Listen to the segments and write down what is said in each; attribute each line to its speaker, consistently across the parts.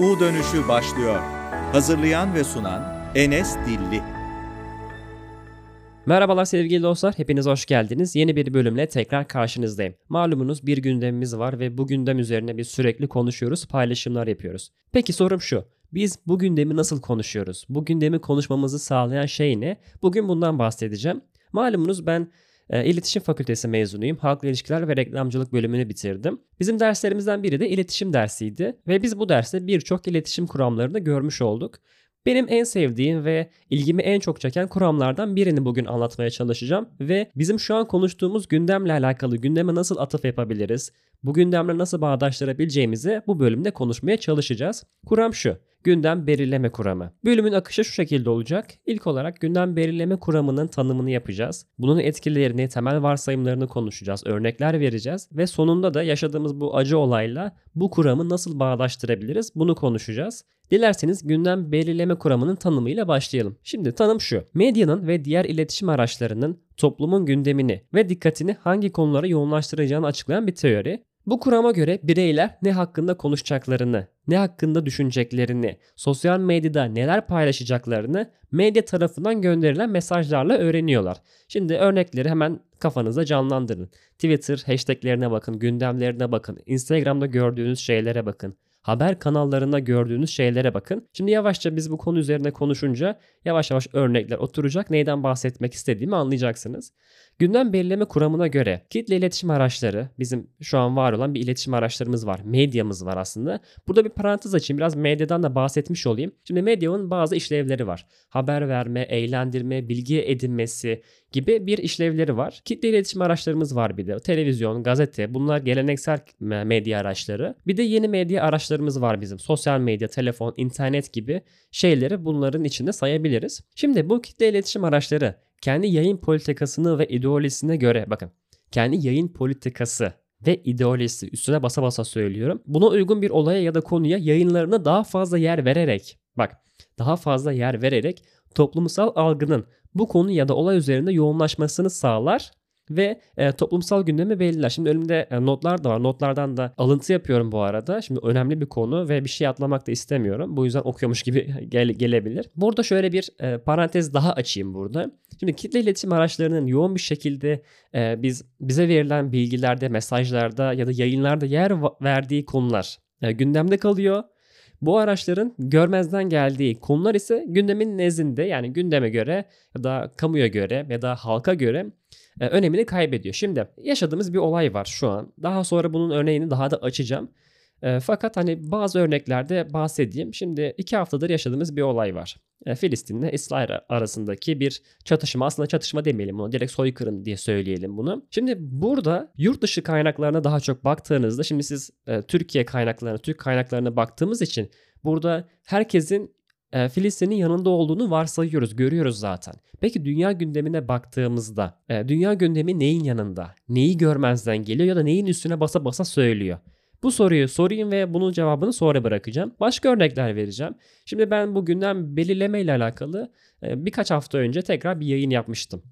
Speaker 1: U dönüşü başlıyor. Hazırlayan ve sunan Enes Dilli.
Speaker 2: Merhabalar sevgili dostlar, hepiniz hoş geldiniz. Yeni bir bölümle tekrar karşınızdayım. Malumunuz bir gündemimiz var ve bu gündem üzerine biz sürekli konuşuyoruz, paylaşımlar yapıyoruz. Peki sorum şu, biz bu gündemi nasıl konuşuyoruz? Bu gündemi konuşmamızı sağlayan şey ne? Bugün bundan bahsedeceğim. Malumunuz ben e, İletişim Fakültesi mezunuyum. Halkla İlişkiler ve Reklamcılık bölümünü bitirdim. Bizim derslerimizden biri de iletişim dersiydi ve biz bu derste birçok iletişim kuramlarını görmüş olduk. Benim en sevdiğim ve ilgimi en çok çeken kuramlardan birini bugün anlatmaya çalışacağım ve bizim şu an konuştuğumuz gündemle alakalı gündeme nasıl atıf yapabiliriz, bu gündemle nasıl bağdaştırabileceğimizi bu bölümde konuşmaya çalışacağız. Kuram şu. Gündem belirleme kuramı. Bölümün akışı şu şekilde olacak. İlk olarak gündem belirleme kuramının tanımını yapacağız. Bunun etkilerini, temel varsayımlarını konuşacağız, örnekler vereceğiz ve sonunda da yaşadığımız bu acı olayla bu kuramı nasıl bağdaştırabiliriz bunu konuşacağız. Dilerseniz gündem belirleme kuramının tanımıyla başlayalım. Şimdi tanım şu. Medyanın ve diğer iletişim araçlarının toplumun gündemini ve dikkatini hangi konulara yoğunlaştıracağını açıklayan bir teori. Bu kurama göre bireyler ne hakkında konuşacaklarını, ne hakkında düşüneceklerini, sosyal medyada neler paylaşacaklarını medya tarafından gönderilen mesajlarla öğreniyorlar. Şimdi örnekleri hemen kafanızda canlandırın. Twitter hashtaglerine bakın, gündemlerine bakın, Instagram'da gördüğünüz şeylere bakın haber kanallarında gördüğünüz şeylere bakın. Şimdi yavaşça biz bu konu üzerine konuşunca yavaş yavaş örnekler oturacak. Neyden bahsetmek istediğimi anlayacaksınız. Gündem belirleme kuramına göre kitle iletişim araçları bizim şu an var olan bir iletişim araçlarımız var. Medyamız var aslında. Burada bir parantez açayım. Biraz medyadan da bahsetmiş olayım. Şimdi medyanın bazı işlevleri var. Haber verme, eğlendirme, bilgi edinmesi gibi bir işlevleri var. Kitle iletişim araçlarımız var bir de. Televizyon, gazete bunlar geleneksel medya araçları. Bir de yeni medya araçlarımız var bizim. Sosyal medya, telefon, internet gibi şeyleri bunların içinde sayabiliriz. Şimdi bu kitle iletişim araçları kendi yayın politikasını ve ideolojisine göre bakın kendi yayın politikası ve ideolojisi üstüne basa basa söylüyorum. Buna uygun bir olaya ya da konuya yayınlarına daha fazla yer vererek bak daha fazla yer vererek toplumsal algının bu konu ya da olay üzerinde yoğunlaşmasını sağlar ve e, toplumsal gündemi belirler. Şimdi önümde e, notlar da var. Notlardan da alıntı yapıyorum bu arada. Şimdi önemli bir konu ve bir şey atlamak da istemiyorum. Bu yüzden okuyormuş gibi gel gelebilir. Burada şöyle bir e, parantez daha açayım burada. Şimdi kitle iletişim araçlarının yoğun bir şekilde e, biz bize verilen bilgilerde, mesajlarda ya da yayınlarda yer verdiği konular e, gündemde kalıyor. Bu araçların görmezden geldiği konular ise gündemin nezdinde yani gündeme göre ya da kamuya göre ya da halka göre e, önemini kaybediyor. Şimdi yaşadığımız bir olay var şu an. Daha sonra bunun örneğini daha da açacağım. E, fakat hani bazı örneklerde bahsedeyim. Şimdi iki haftadır yaşadığımız bir olay var. E, Filistin ile İsrail arasındaki bir çatışma. Aslında çatışma demeyelim bunu. Direkt soykırım diye söyleyelim bunu. Şimdi burada yurt dışı kaynaklarına daha çok baktığınızda şimdi siz e, Türkiye kaynaklarına, Türk kaynaklarına baktığımız için burada herkesin e, Filistin'in yanında olduğunu varsayıyoruz, görüyoruz zaten. Peki dünya gündemine baktığımızda e, dünya gündemi neyin yanında? Neyi görmezden geliyor ya da neyin üstüne basa basa söylüyor? Bu soruyu sorayım ve bunun cevabını sonra bırakacağım. Başka örnekler vereceğim. Şimdi ben bu gündem belirleme ile alakalı e, birkaç hafta önce tekrar bir yayın yapmıştım.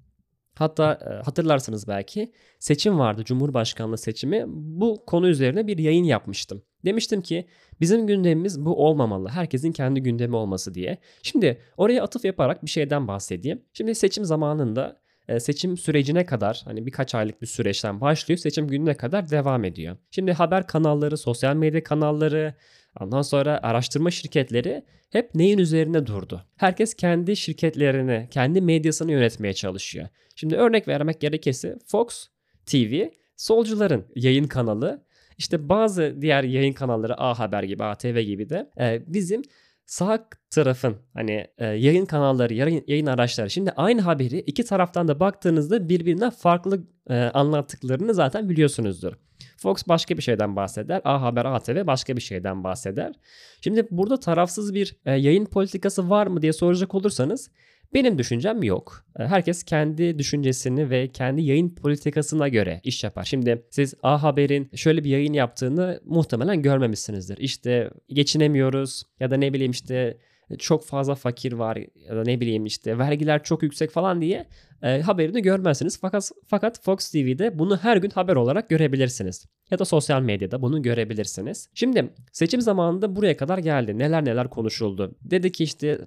Speaker 2: Hatta hatırlarsınız belki seçim vardı Cumhurbaşkanlığı seçimi. Bu konu üzerine bir yayın yapmıştım. Demiştim ki bizim gündemimiz bu olmamalı. Herkesin kendi gündemi olması diye. Şimdi oraya atıf yaparak bir şeyden bahsedeyim. Şimdi seçim zamanında e, seçim sürecine kadar hani birkaç aylık bir süreçten başlıyor. Seçim gününe kadar devam ediyor. Şimdi haber kanalları, sosyal medya kanalları, ondan sonra araştırma şirketleri hep neyin üzerine durdu? Herkes kendi şirketlerini, kendi medyasını yönetmeye çalışıyor. Şimdi örnek vermek gerekirse Fox TV solcuların yayın kanalı. İşte bazı diğer yayın kanalları A Haber gibi, ATV gibi de e, bizim sağ tarafın hani e, yayın kanalları, yayın, yayın araçları. Şimdi aynı haberi iki taraftan da baktığınızda birbirinden farklı e, anlattıklarını zaten biliyorsunuzdur. Fox başka bir şeyden bahseder. A Haber, ATV başka bir şeyden bahseder. Şimdi burada tarafsız bir e, yayın politikası var mı diye soracak olursanız benim düşüncem yok. E, herkes kendi düşüncesini ve kendi yayın politikasına göre iş yapar. Şimdi siz A Haber'in şöyle bir yayın yaptığını muhtemelen görmemişsinizdir. İşte geçinemiyoruz ya da ne bileyim işte çok fazla fakir var ya da ne bileyim işte vergiler çok yüksek falan diye e, haberini görmezsiniz. Fakat fakat Fox TV'de bunu her gün haber olarak görebilirsiniz. Ya da sosyal medyada bunu görebilirsiniz. Şimdi seçim zamanında buraya kadar geldi. Neler neler konuşuldu. Dedi ki işte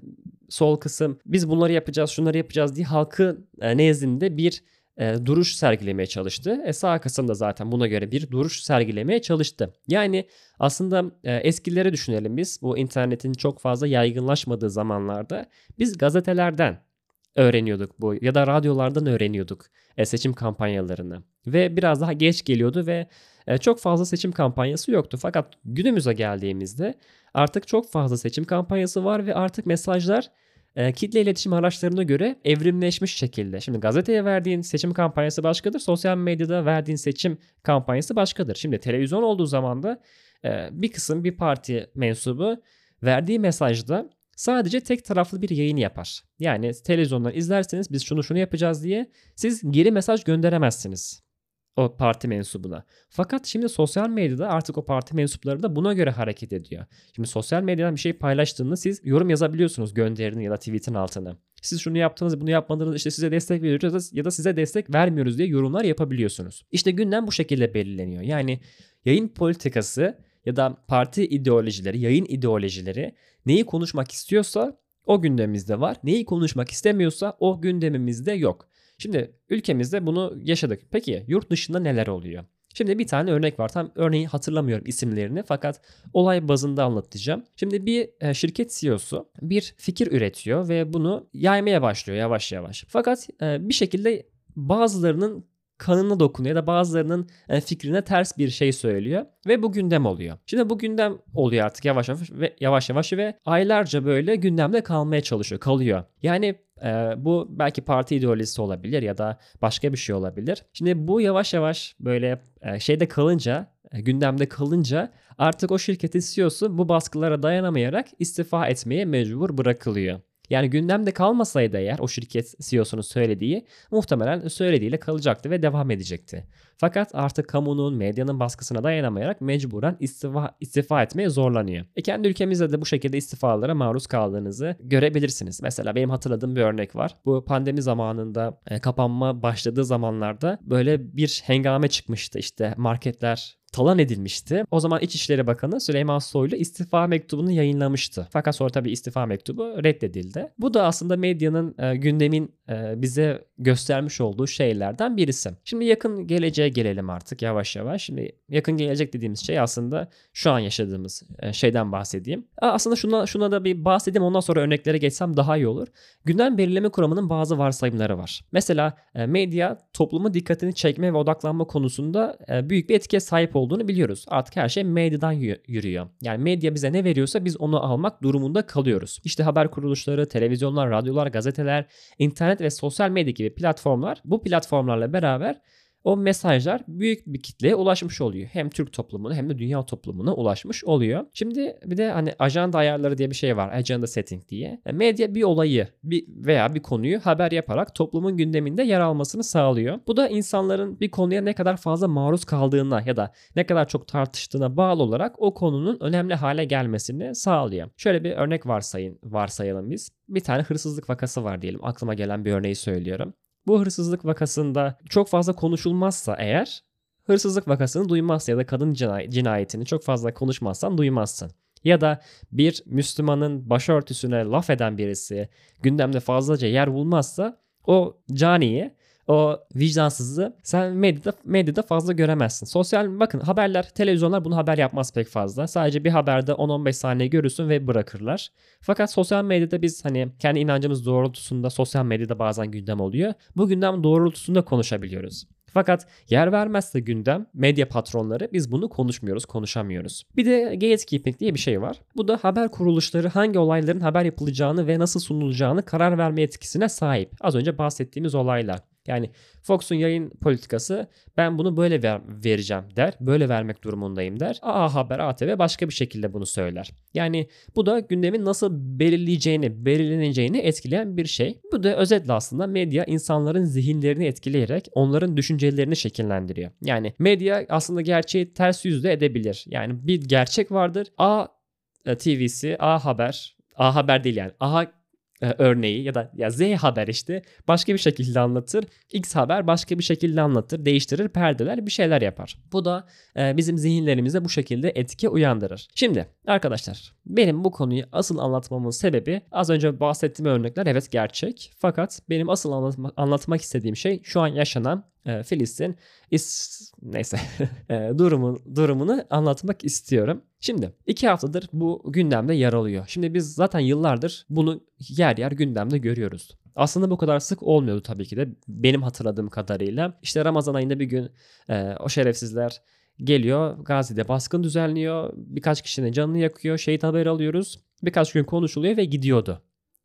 Speaker 2: sol kısım biz bunları yapacağız, şunları yapacağız diye halkı e, nezdinde bir e, duruş sergilemeye çalıştı. E, sağ kısımda zaten buna göre bir duruş sergilemeye çalıştı. Yani aslında e, eskileri düşünelim biz. Bu internetin çok fazla yaygınlaşmadığı zamanlarda biz gazetelerden öğreniyorduk bu ya da radyolardan öğreniyorduk e, seçim kampanyalarını ve biraz daha geç geliyordu ve e, çok fazla seçim kampanyası yoktu. Fakat günümüze geldiğimizde artık çok fazla seçim kampanyası var ve artık mesajlar e, kitle iletişim araçlarına göre evrimleşmiş şekilde. Şimdi gazeteye verdiğin seçim kampanyası başkadır. Sosyal medyada verdiğin seçim kampanyası başkadır. Şimdi televizyon olduğu zaman da e, bir kısım bir parti mensubu verdiği mesajda sadece tek taraflı bir yayın yapar. Yani televizyondan izlerseniz biz şunu şunu yapacağız diye siz geri mesaj gönderemezsiniz o parti mensubuna. Fakat şimdi sosyal medyada artık o parti mensupları da buna göre hareket ediyor. Şimdi sosyal medyadan bir şey paylaştığında siz yorum yazabiliyorsunuz gönderinin ya da tweetin altına. Siz şunu yaptınız, bunu yapmadınız, işte size destek veriyoruz ya da size destek vermiyoruz diye yorumlar yapabiliyorsunuz. İşte gündem bu şekilde belirleniyor. Yani yayın politikası ya da parti ideolojileri, yayın ideolojileri neyi konuşmak istiyorsa o gündemimizde var. Neyi konuşmak istemiyorsa o gündemimizde yok. Şimdi ülkemizde bunu yaşadık. Peki yurt dışında neler oluyor? Şimdi bir tane örnek var. Tam örneği hatırlamıyorum isimlerini fakat olay bazında anlatacağım. Şimdi bir e, şirket CEO'su bir fikir üretiyor ve bunu yaymaya başlıyor yavaş yavaş. Fakat e, bir şekilde bazılarının kanına dokunuyor ya da bazılarının e, fikrine ters bir şey söylüyor ve bu gündem oluyor. Şimdi bu gündem oluyor artık yavaş yavaş ve yavaş yavaş ve aylarca böyle gündemde kalmaya çalışıyor, kalıyor. Yani e, bu belki parti ideolojisi olabilir ya da başka bir şey olabilir. Şimdi bu yavaş yavaş böyle e, şeyde kalınca, e, gündemde kalınca artık o şirketin CEO'su bu baskılara dayanamayarak istifa etmeye mecbur bırakılıyor. Yani gündemde kalmasaydı eğer o şirket CEO'sunun söylediği muhtemelen söylediğiyle kalacaktı ve devam edecekti. Fakat artık kamunun, medyanın baskısına dayanamayarak mecburen istifa, istifa etmeye zorlanıyor. E kendi ülkemizde de bu şekilde istifalara maruz kaldığınızı görebilirsiniz. Mesela benim hatırladığım bir örnek var. Bu pandemi zamanında e, kapanma başladığı zamanlarda böyle bir hengame çıkmıştı. İşte marketler talan edilmişti. O zaman İçişleri Bakanı Süleyman Soylu istifa mektubunu yayınlamıştı. Fakat sonra tabii istifa mektubu reddedildi. Bu da aslında medyanın e, gündemin e, bize göstermiş olduğu şeylerden birisi. Şimdi yakın geleceğe gelelim artık yavaş yavaş. Şimdi yakın gelecek dediğimiz şey aslında şu an yaşadığımız e, şeyden bahsedeyim. Aslında şuna, şuna da bir bahsedeyim ondan sonra örneklere geçsem daha iyi olur. Gündem belirleme kuramının bazı varsayımları var. Mesela e, medya toplumun dikkatini çekme ve odaklanma konusunda e, büyük bir etkiye sahip olduğunu biliyoruz. Artık her şey medyadan yürüyor. Yani medya bize ne veriyorsa biz onu almak durumunda kalıyoruz. İşte haber kuruluşları, televizyonlar, radyolar, gazeteler, internet ve sosyal medya gibi platformlar bu platformlarla beraber o mesajlar büyük bir kitleye ulaşmış oluyor. Hem Türk toplumuna hem de dünya toplumuna ulaşmış oluyor. Şimdi bir de hani ajanda ayarları diye bir şey var. Agenda setting diye. E, medya bir olayı bir veya bir konuyu haber yaparak toplumun gündeminde yer almasını sağlıyor. Bu da insanların bir konuya ne kadar fazla maruz kaldığına ya da ne kadar çok tartıştığına bağlı olarak o konunun önemli hale gelmesini sağlıyor. Şöyle bir örnek varsayın, varsayalım biz. Bir tane hırsızlık vakası var diyelim. Aklıma gelen bir örneği söylüyorum. Bu hırsızlık vakasında çok fazla konuşulmazsa eğer hırsızlık vakasını duymazsa ya da kadın cinayetini çok fazla konuşmazsan duymazsın. Ya da bir Müslümanın başörtüsüne laf eden birisi gündemde fazlaca yer bulmazsa o caniye o vicdansızlığı sen medyada, medyada fazla göremezsin. Sosyal bakın haberler, televizyonlar bunu haber yapmaz pek fazla. Sadece bir haberde 10-15 saniye görürsün ve bırakırlar. Fakat sosyal medyada biz hani kendi inancımız doğrultusunda sosyal medyada bazen gündem oluyor. Bu gündem doğrultusunda konuşabiliyoruz. Fakat yer vermezse gündem, medya patronları biz bunu konuşmuyoruz, konuşamıyoruz. Bir de gatekeeping diye bir şey var. Bu da haber kuruluşları hangi olayların haber yapılacağını ve nasıl sunulacağını karar verme etkisine sahip. Az önce bahsettiğimiz olaylar. Yani Fox'un yayın politikası ben bunu böyle ver, vereceğim der. Böyle vermek durumundayım der. A Haber, ATV başka bir şekilde bunu söyler. Yani bu da gündemin nasıl belirleyeceğini, belirleneceğini etkileyen bir şey. Bu da özetle aslında medya insanların zihinlerini etkileyerek onların düşüncelerini şekillendiriyor. Yani medya aslında gerçeği ters yüzde edebilir. Yani bir gerçek vardır. A e, TV'si, A Haber, A Haber değil yani. A e, örneği ya da ya Z haber işte başka bir şekilde anlatır. X haber başka bir şekilde anlatır. Değiştirir, perdeler bir şeyler yapar. Bu da e, bizim zihinlerimize bu şekilde etki uyandırır. Şimdi arkadaşlar benim bu konuyu asıl anlatmamın sebebi az önce bahsettiğim örnekler evet gerçek. Fakat benim asıl anlatma, anlatmak istediğim şey şu an yaşanan e, Filistin is neyse e, durumun durumunu anlatmak istiyorum. Şimdi iki haftadır bu gündemde yer alıyor. Şimdi biz zaten yıllardır bunu yer yer gündemde görüyoruz. Aslında bu kadar sık olmuyordu tabii ki de benim hatırladığım kadarıyla. İşte Ramazan ayında bir gün e, o şerefsizler geliyor Gazi'de baskın düzenliyor. Birkaç kişinin canını yakıyor. Şehit haberi alıyoruz. Birkaç gün konuşuluyor ve gidiyordu.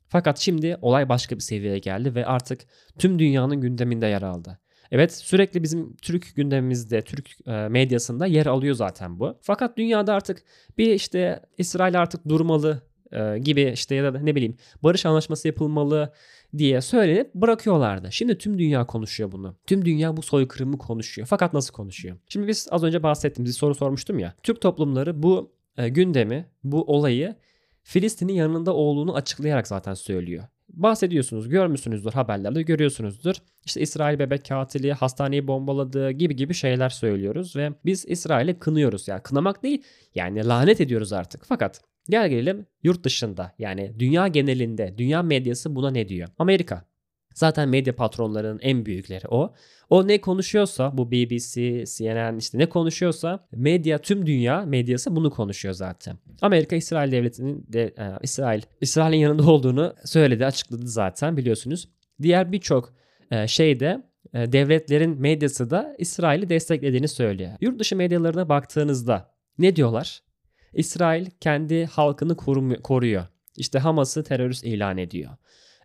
Speaker 2: Fakat şimdi olay başka bir seviyeye geldi ve artık tüm dünyanın gündeminde yer aldı. Evet sürekli bizim Türk gündemimizde, Türk e, medyasında yer alıyor zaten bu. Fakat dünyada artık bir işte İsrail artık durmalı e, gibi işte ya da ne bileyim barış anlaşması yapılmalı diye söylenip bırakıyorlardı. Şimdi tüm dünya konuşuyor bunu. Tüm dünya bu soykırımı konuşuyor. Fakat nasıl konuşuyor? Şimdi biz az önce bahsettiğimiz bir soru sormuştum ya. Türk toplumları bu e, gündemi, bu olayı Filistin'in yanında olduğunu açıklayarak zaten söylüyor bahsediyorsunuz, görmüşsünüzdür haberlerde görüyorsunuzdur. İşte İsrail bebek katili hastaneyi bombaladı gibi gibi şeyler söylüyoruz ve biz İsrail'i kınıyoruz. Yani kınamak değil yani lanet ediyoruz artık. Fakat gel gelelim yurt dışında yani dünya genelinde dünya medyası buna ne diyor? Amerika Zaten medya patronlarının en büyükleri o. O ne konuşuyorsa bu BBC, CNN işte ne konuşuyorsa medya tüm dünya medyası bunu konuşuyor zaten. Amerika İsrail devletinin de e, İsrail İsrail'in yanında olduğunu söyledi, açıkladı zaten biliyorsunuz. Diğer birçok e, şeyde e, devletlerin medyası da İsrail'i desteklediğini söylüyor. Yurt dışı medyalarına baktığınızda ne diyorlar? İsrail kendi halkını koruyor. İşte Hamas'ı terörist ilan ediyor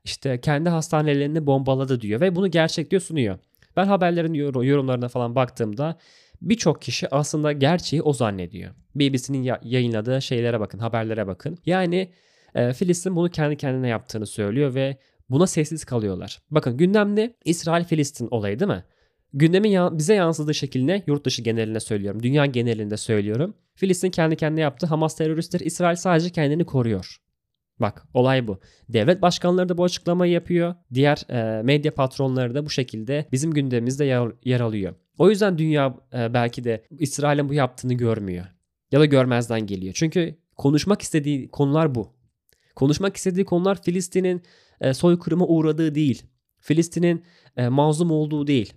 Speaker 2: işte kendi hastanelerini bombaladı diyor ve bunu gerçek diyor sunuyor. Ben haberlerin yorumlarına falan baktığımda birçok kişi aslında gerçeği o zannediyor. BBC'nin yayınladığı şeylere bakın, haberlere bakın. Yani e, Filistin bunu kendi kendine yaptığını söylüyor ve buna sessiz kalıyorlar. Bakın gündemde İsrail-Filistin olayı değil mi? Gündemin ya- bize yansıdığı şekilde yurt dışı geneline söylüyorum. Dünya genelinde söylüyorum. Filistin kendi kendine yaptı. Hamas teröristtir. İsrail sadece kendini koruyor. Bak olay bu. Devlet başkanları da bu açıklamayı yapıyor. Diğer e, medya patronları da bu şekilde bizim gündemimizde yer, yer alıyor. O yüzden dünya e, belki de İsrail'in bu yaptığını görmüyor. Ya da görmezden geliyor. Çünkü konuşmak istediği konular bu. Konuşmak istediği konular Filistin'in e, soykırıma uğradığı değil. Filistin'in e, mazlum olduğu değil.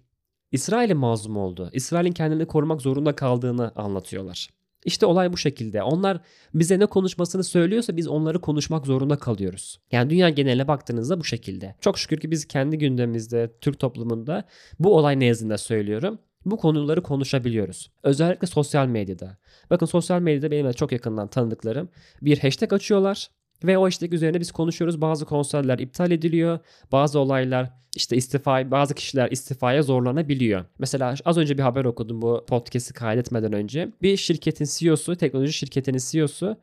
Speaker 2: İsrail'in mazlum olduğu, İsrail'in kendini korumak zorunda kaldığını anlatıyorlar. İşte olay bu şekilde. Onlar bize ne konuşmasını söylüyorsa biz onları konuşmak zorunda kalıyoruz. Yani dünya geneline baktığınızda bu şekilde. Çok şükür ki biz kendi gündemimizde, Türk toplumunda bu olay nezdinde söylüyorum. Bu konuları konuşabiliyoruz. Özellikle sosyal medyada. Bakın sosyal medyada benim de çok yakından tanıdıklarım bir hashtag açıyorlar. Ve o hashtag üzerine biz konuşuyoruz. Bazı konserler iptal ediliyor. Bazı olaylar işte istifa, bazı kişiler istifaya zorlanabiliyor. Mesela az önce bir haber okudum bu podcast'i kaydetmeden önce. Bir şirketin CEO'su, teknoloji şirketinin CEO'su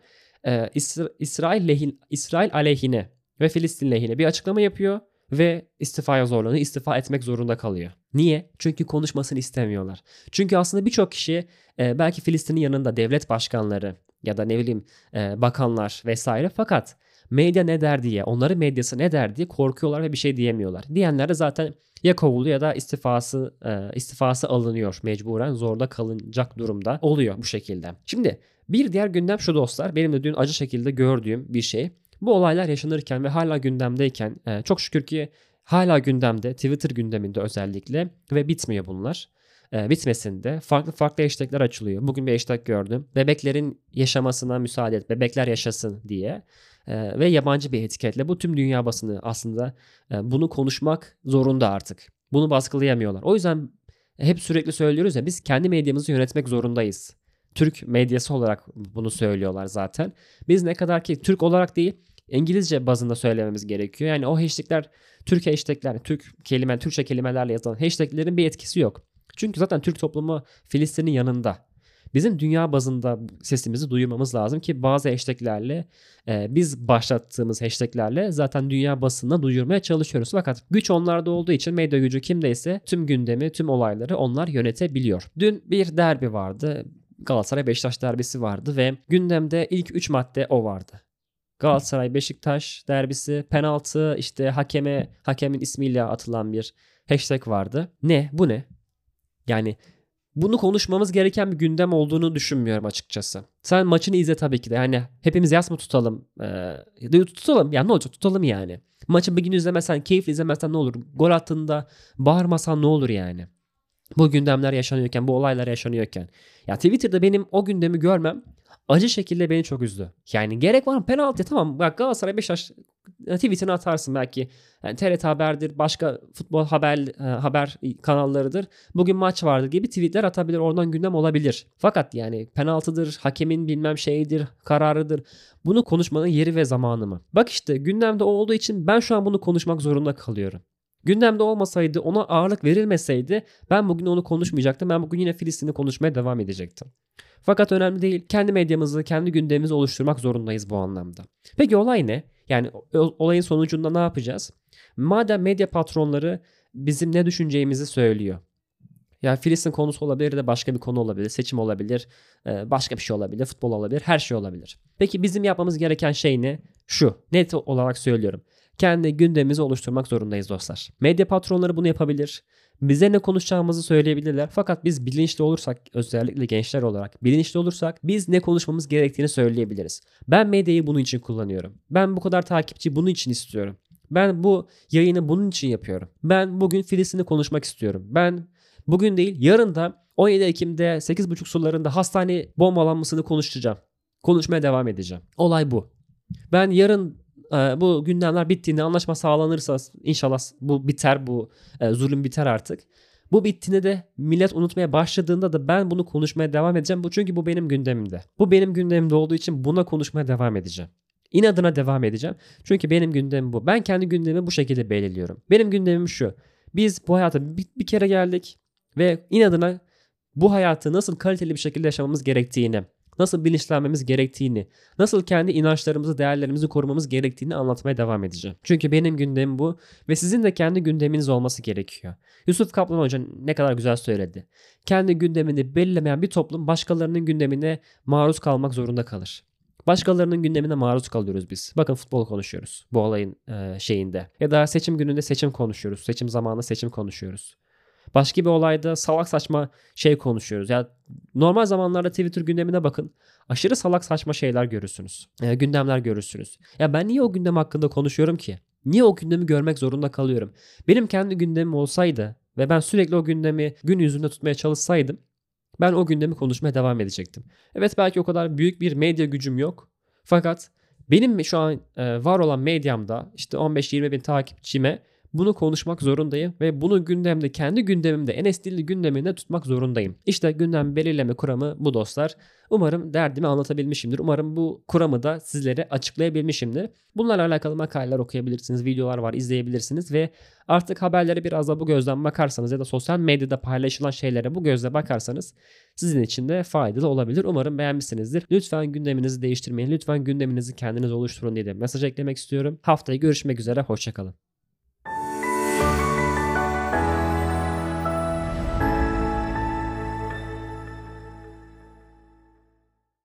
Speaker 2: e, İsrail, lehin, İsrail aleyhine ve Filistin lehine bir açıklama yapıyor ve istifaya zorlanıyor. İstifa etmek zorunda kalıyor. Niye? Çünkü konuşmasını istemiyorlar. Çünkü aslında birçok kişi e, belki Filistin'in yanında devlet başkanları ya da ne bileyim e, bakanlar vesaire fakat medya ne der diye, onların medyası ne der diye korkuyorlar ve bir şey diyemiyorlar. Diyenler de zaten ya kovuluyor ya da istifası e, istifası alınıyor mecburen zorda kalınacak durumda oluyor bu şekilde. Şimdi bir diğer gündem şu dostlar benim de dün acı şekilde gördüğüm bir şey. Bu olaylar yaşanırken ve hala gündemdeyken e, çok şükür ki hala gündemde Twitter gündeminde özellikle ve bitmiyor bunlar e, bitmesinde farklı farklı hashtagler açılıyor. Bugün bir hashtag gördüm. Bebeklerin yaşamasına müsaade et, bebekler yaşasın diye. E, ve yabancı bir etiketle bu tüm dünya basını aslında e, bunu konuşmak zorunda artık. Bunu baskılayamıyorlar. O yüzden hep sürekli söylüyoruz ya biz kendi medyamızı yönetmek zorundayız. Türk medyası olarak bunu söylüyorlar zaten. Biz ne kadar ki Türk olarak değil İngilizce bazında söylememiz gerekiyor. Yani o hashtagler Türk hashtagler, Türk kelime, Türkçe kelimelerle yazılan hashtaglerin bir etkisi yok. Çünkü zaten Türk toplumu Filistin'in yanında. Bizim dünya bazında sesimizi duyurmamız lazım ki bazı hashtaglerle e, biz başlattığımız hashtaglerle zaten dünya basınına duyurmaya çalışıyoruz. Fakat güç onlarda olduğu için medya gücü kimdeyse tüm gündemi, tüm olayları onlar yönetebiliyor. Dün bir derbi vardı. Galatasaray Beşiktaş derbisi vardı ve gündemde ilk 3 madde o vardı. Galatasaray Beşiktaş derbisi, penaltı, işte hakeme hakemin ismiyle atılan bir hashtag vardı. Ne? Bu ne? Yani bunu konuşmamız gereken bir gündem olduğunu düşünmüyorum açıkçası. Sen maçını izle tabii ki de. Yani hepimiz yas mı tutalım? Ee, tutalım. Yani ne olacak? Tutalım yani. Maçı bir gün izlemezsen, keyifli izlemezsen ne olur? Gol attığında bağırmasan ne olur yani? Bu gündemler yaşanıyorken, bu olaylar yaşanıyorken. Ya Twitter'da benim o gündemi görmem acı şekilde beni çok üzdü. Yani gerek var mı? Penaltı tamam. Bak Galatasaray Beşiktaş tweetini atarsın belki. Yani TRT Haber'dir, başka futbol haber e, haber kanallarıdır. Bugün maç vardı gibi tweetler atabilir. Oradan gündem olabilir. Fakat yani penaltıdır, hakemin bilmem şeyidir, kararıdır. Bunu konuşmanın yeri ve zamanı mı? Bak işte gündemde olduğu için ben şu an bunu konuşmak zorunda kalıyorum. Gündemde olmasaydı ona ağırlık verilmeseydi ben bugün onu konuşmayacaktım. Ben bugün yine Filistin'i konuşmaya devam edecektim. Fakat önemli değil. Kendi medyamızı, kendi gündemimizi oluşturmak zorundayız bu anlamda. Peki olay ne? Yani olayın sonucunda ne yapacağız? Madem medya patronları bizim ne düşüneceğimizi söylüyor. Ya Filistin konusu olabilir de başka bir konu olabilir. Seçim olabilir. E, başka bir şey olabilir. Futbol olabilir. Her şey olabilir. Peki bizim yapmamız gereken şey ne? Şu. Net olarak söylüyorum. Kendi gündemimizi oluşturmak zorundayız dostlar. Medya patronları bunu yapabilir. Bize ne konuşacağımızı söyleyebilirler. Fakat biz bilinçli olursak özellikle gençler olarak bilinçli olursak biz ne konuşmamız gerektiğini söyleyebiliriz. Ben medyayı bunun için kullanıyorum. Ben bu kadar takipçi bunun için istiyorum. Ben bu yayını bunun için yapıyorum. Ben bugün Filistin'i konuşmak istiyorum. Ben bugün değil yarın da 17 Ekim'de 8.30 sularında hastane bombalanmasını konuşacağım. Konuşmaya devam edeceğim. Olay bu. Ben yarın bu gündemler bittiğinde anlaşma sağlanırsa inşallah bu biter bu e, zulüm biter artık. Bu bittiğinde de millet unutmaya başladığında da ben bunu konuşmaya devam edeceğim. Bu çünkü bu benim gündemimde. Bu benim gündemimde olduğu için buna konuşmaya devam edeceğim. İnadına devam edeceğim. Çünkü benim gündemim bu. Ben kendi gündemimi bu şekilde belirliyorum. Benim gündemim şu. Biz bu hayata bir, bir kere geldik ve inadına bu hayatı nasıl kaliteli bir şekilde yaşamamız gerektiğini, nasıl bilinçlenmemiz gerektiğini, nasıl kendi inançlarımızı, değerlerimizi korumamız gerektiğini anlatmaya devam edeceğim. Çünkü benim gündemim bu ve sizin de kendi gündeminiz olması gerekiyor. Yusuf Kaplan Hoca ne kadar güzel söyledi. Kendi gündemini belirlemeyen bir toplum başkalarının gündemine maruz kalmak zorunda kalır. Başkalarının gündemine maruz kalıyoruz biz. Bakın futbol konuşuyoruz bu olayın e, şeyinde. Ya da seçim gününde seçim konuşuyoruz. Seçim zamanında seçim konuşuyoruz. Başka bir olayda salak saçma şey konuşuyoruz. Ya yani normal zamanlarda Twitter gündemine bakın. Aşırı salak saçma şeyler görürsünüz. E, gündemler görürsünüz. Ya ben niye o gündem hakkında konuşuyorum ki? Niye o gündemi görmek zorunda kalıyorum? Benim kendi gündemim olsaydı ve ben sürekli o gündemi gün yüzünde tutmaya çalışsaydım ben o gündemi konuşmaya devam edecektim. Evet belki o kadar büyük bir medya gücüm yok. Fakat benim şu an e, var olan medyamda işte 15-20 bin takipçime bunu konuşmak zorundayım ve bunu gündemde kendi gündemimde Enes Dilli gündeminde tutmak zorundayım. İşte gündem belirleme kuramı bu dostlar. Umarım derdimi anlatabilmişimdir. Umarım bu kuramı da sizlere açıklayabilmişimdir. Bunlarla alakalı makaleler okuyabilirsiniz, videolar var izleyebilirsiniz ve artık haberlere biraz da bu gözden bakarsanız ya da sosyal medyada paylaşılan şeylere bu gözle bakarsanız sizin için de faydalı olabilir. Umarım beğenmişsinizdir. Lütfen gündeminizi değiştirmeyin. Lütfen gündeminizi kendiniz oluşturun diye de mesaj eklemek istiyorum. Haftaya görüşmek üzere. Hoşçakalın.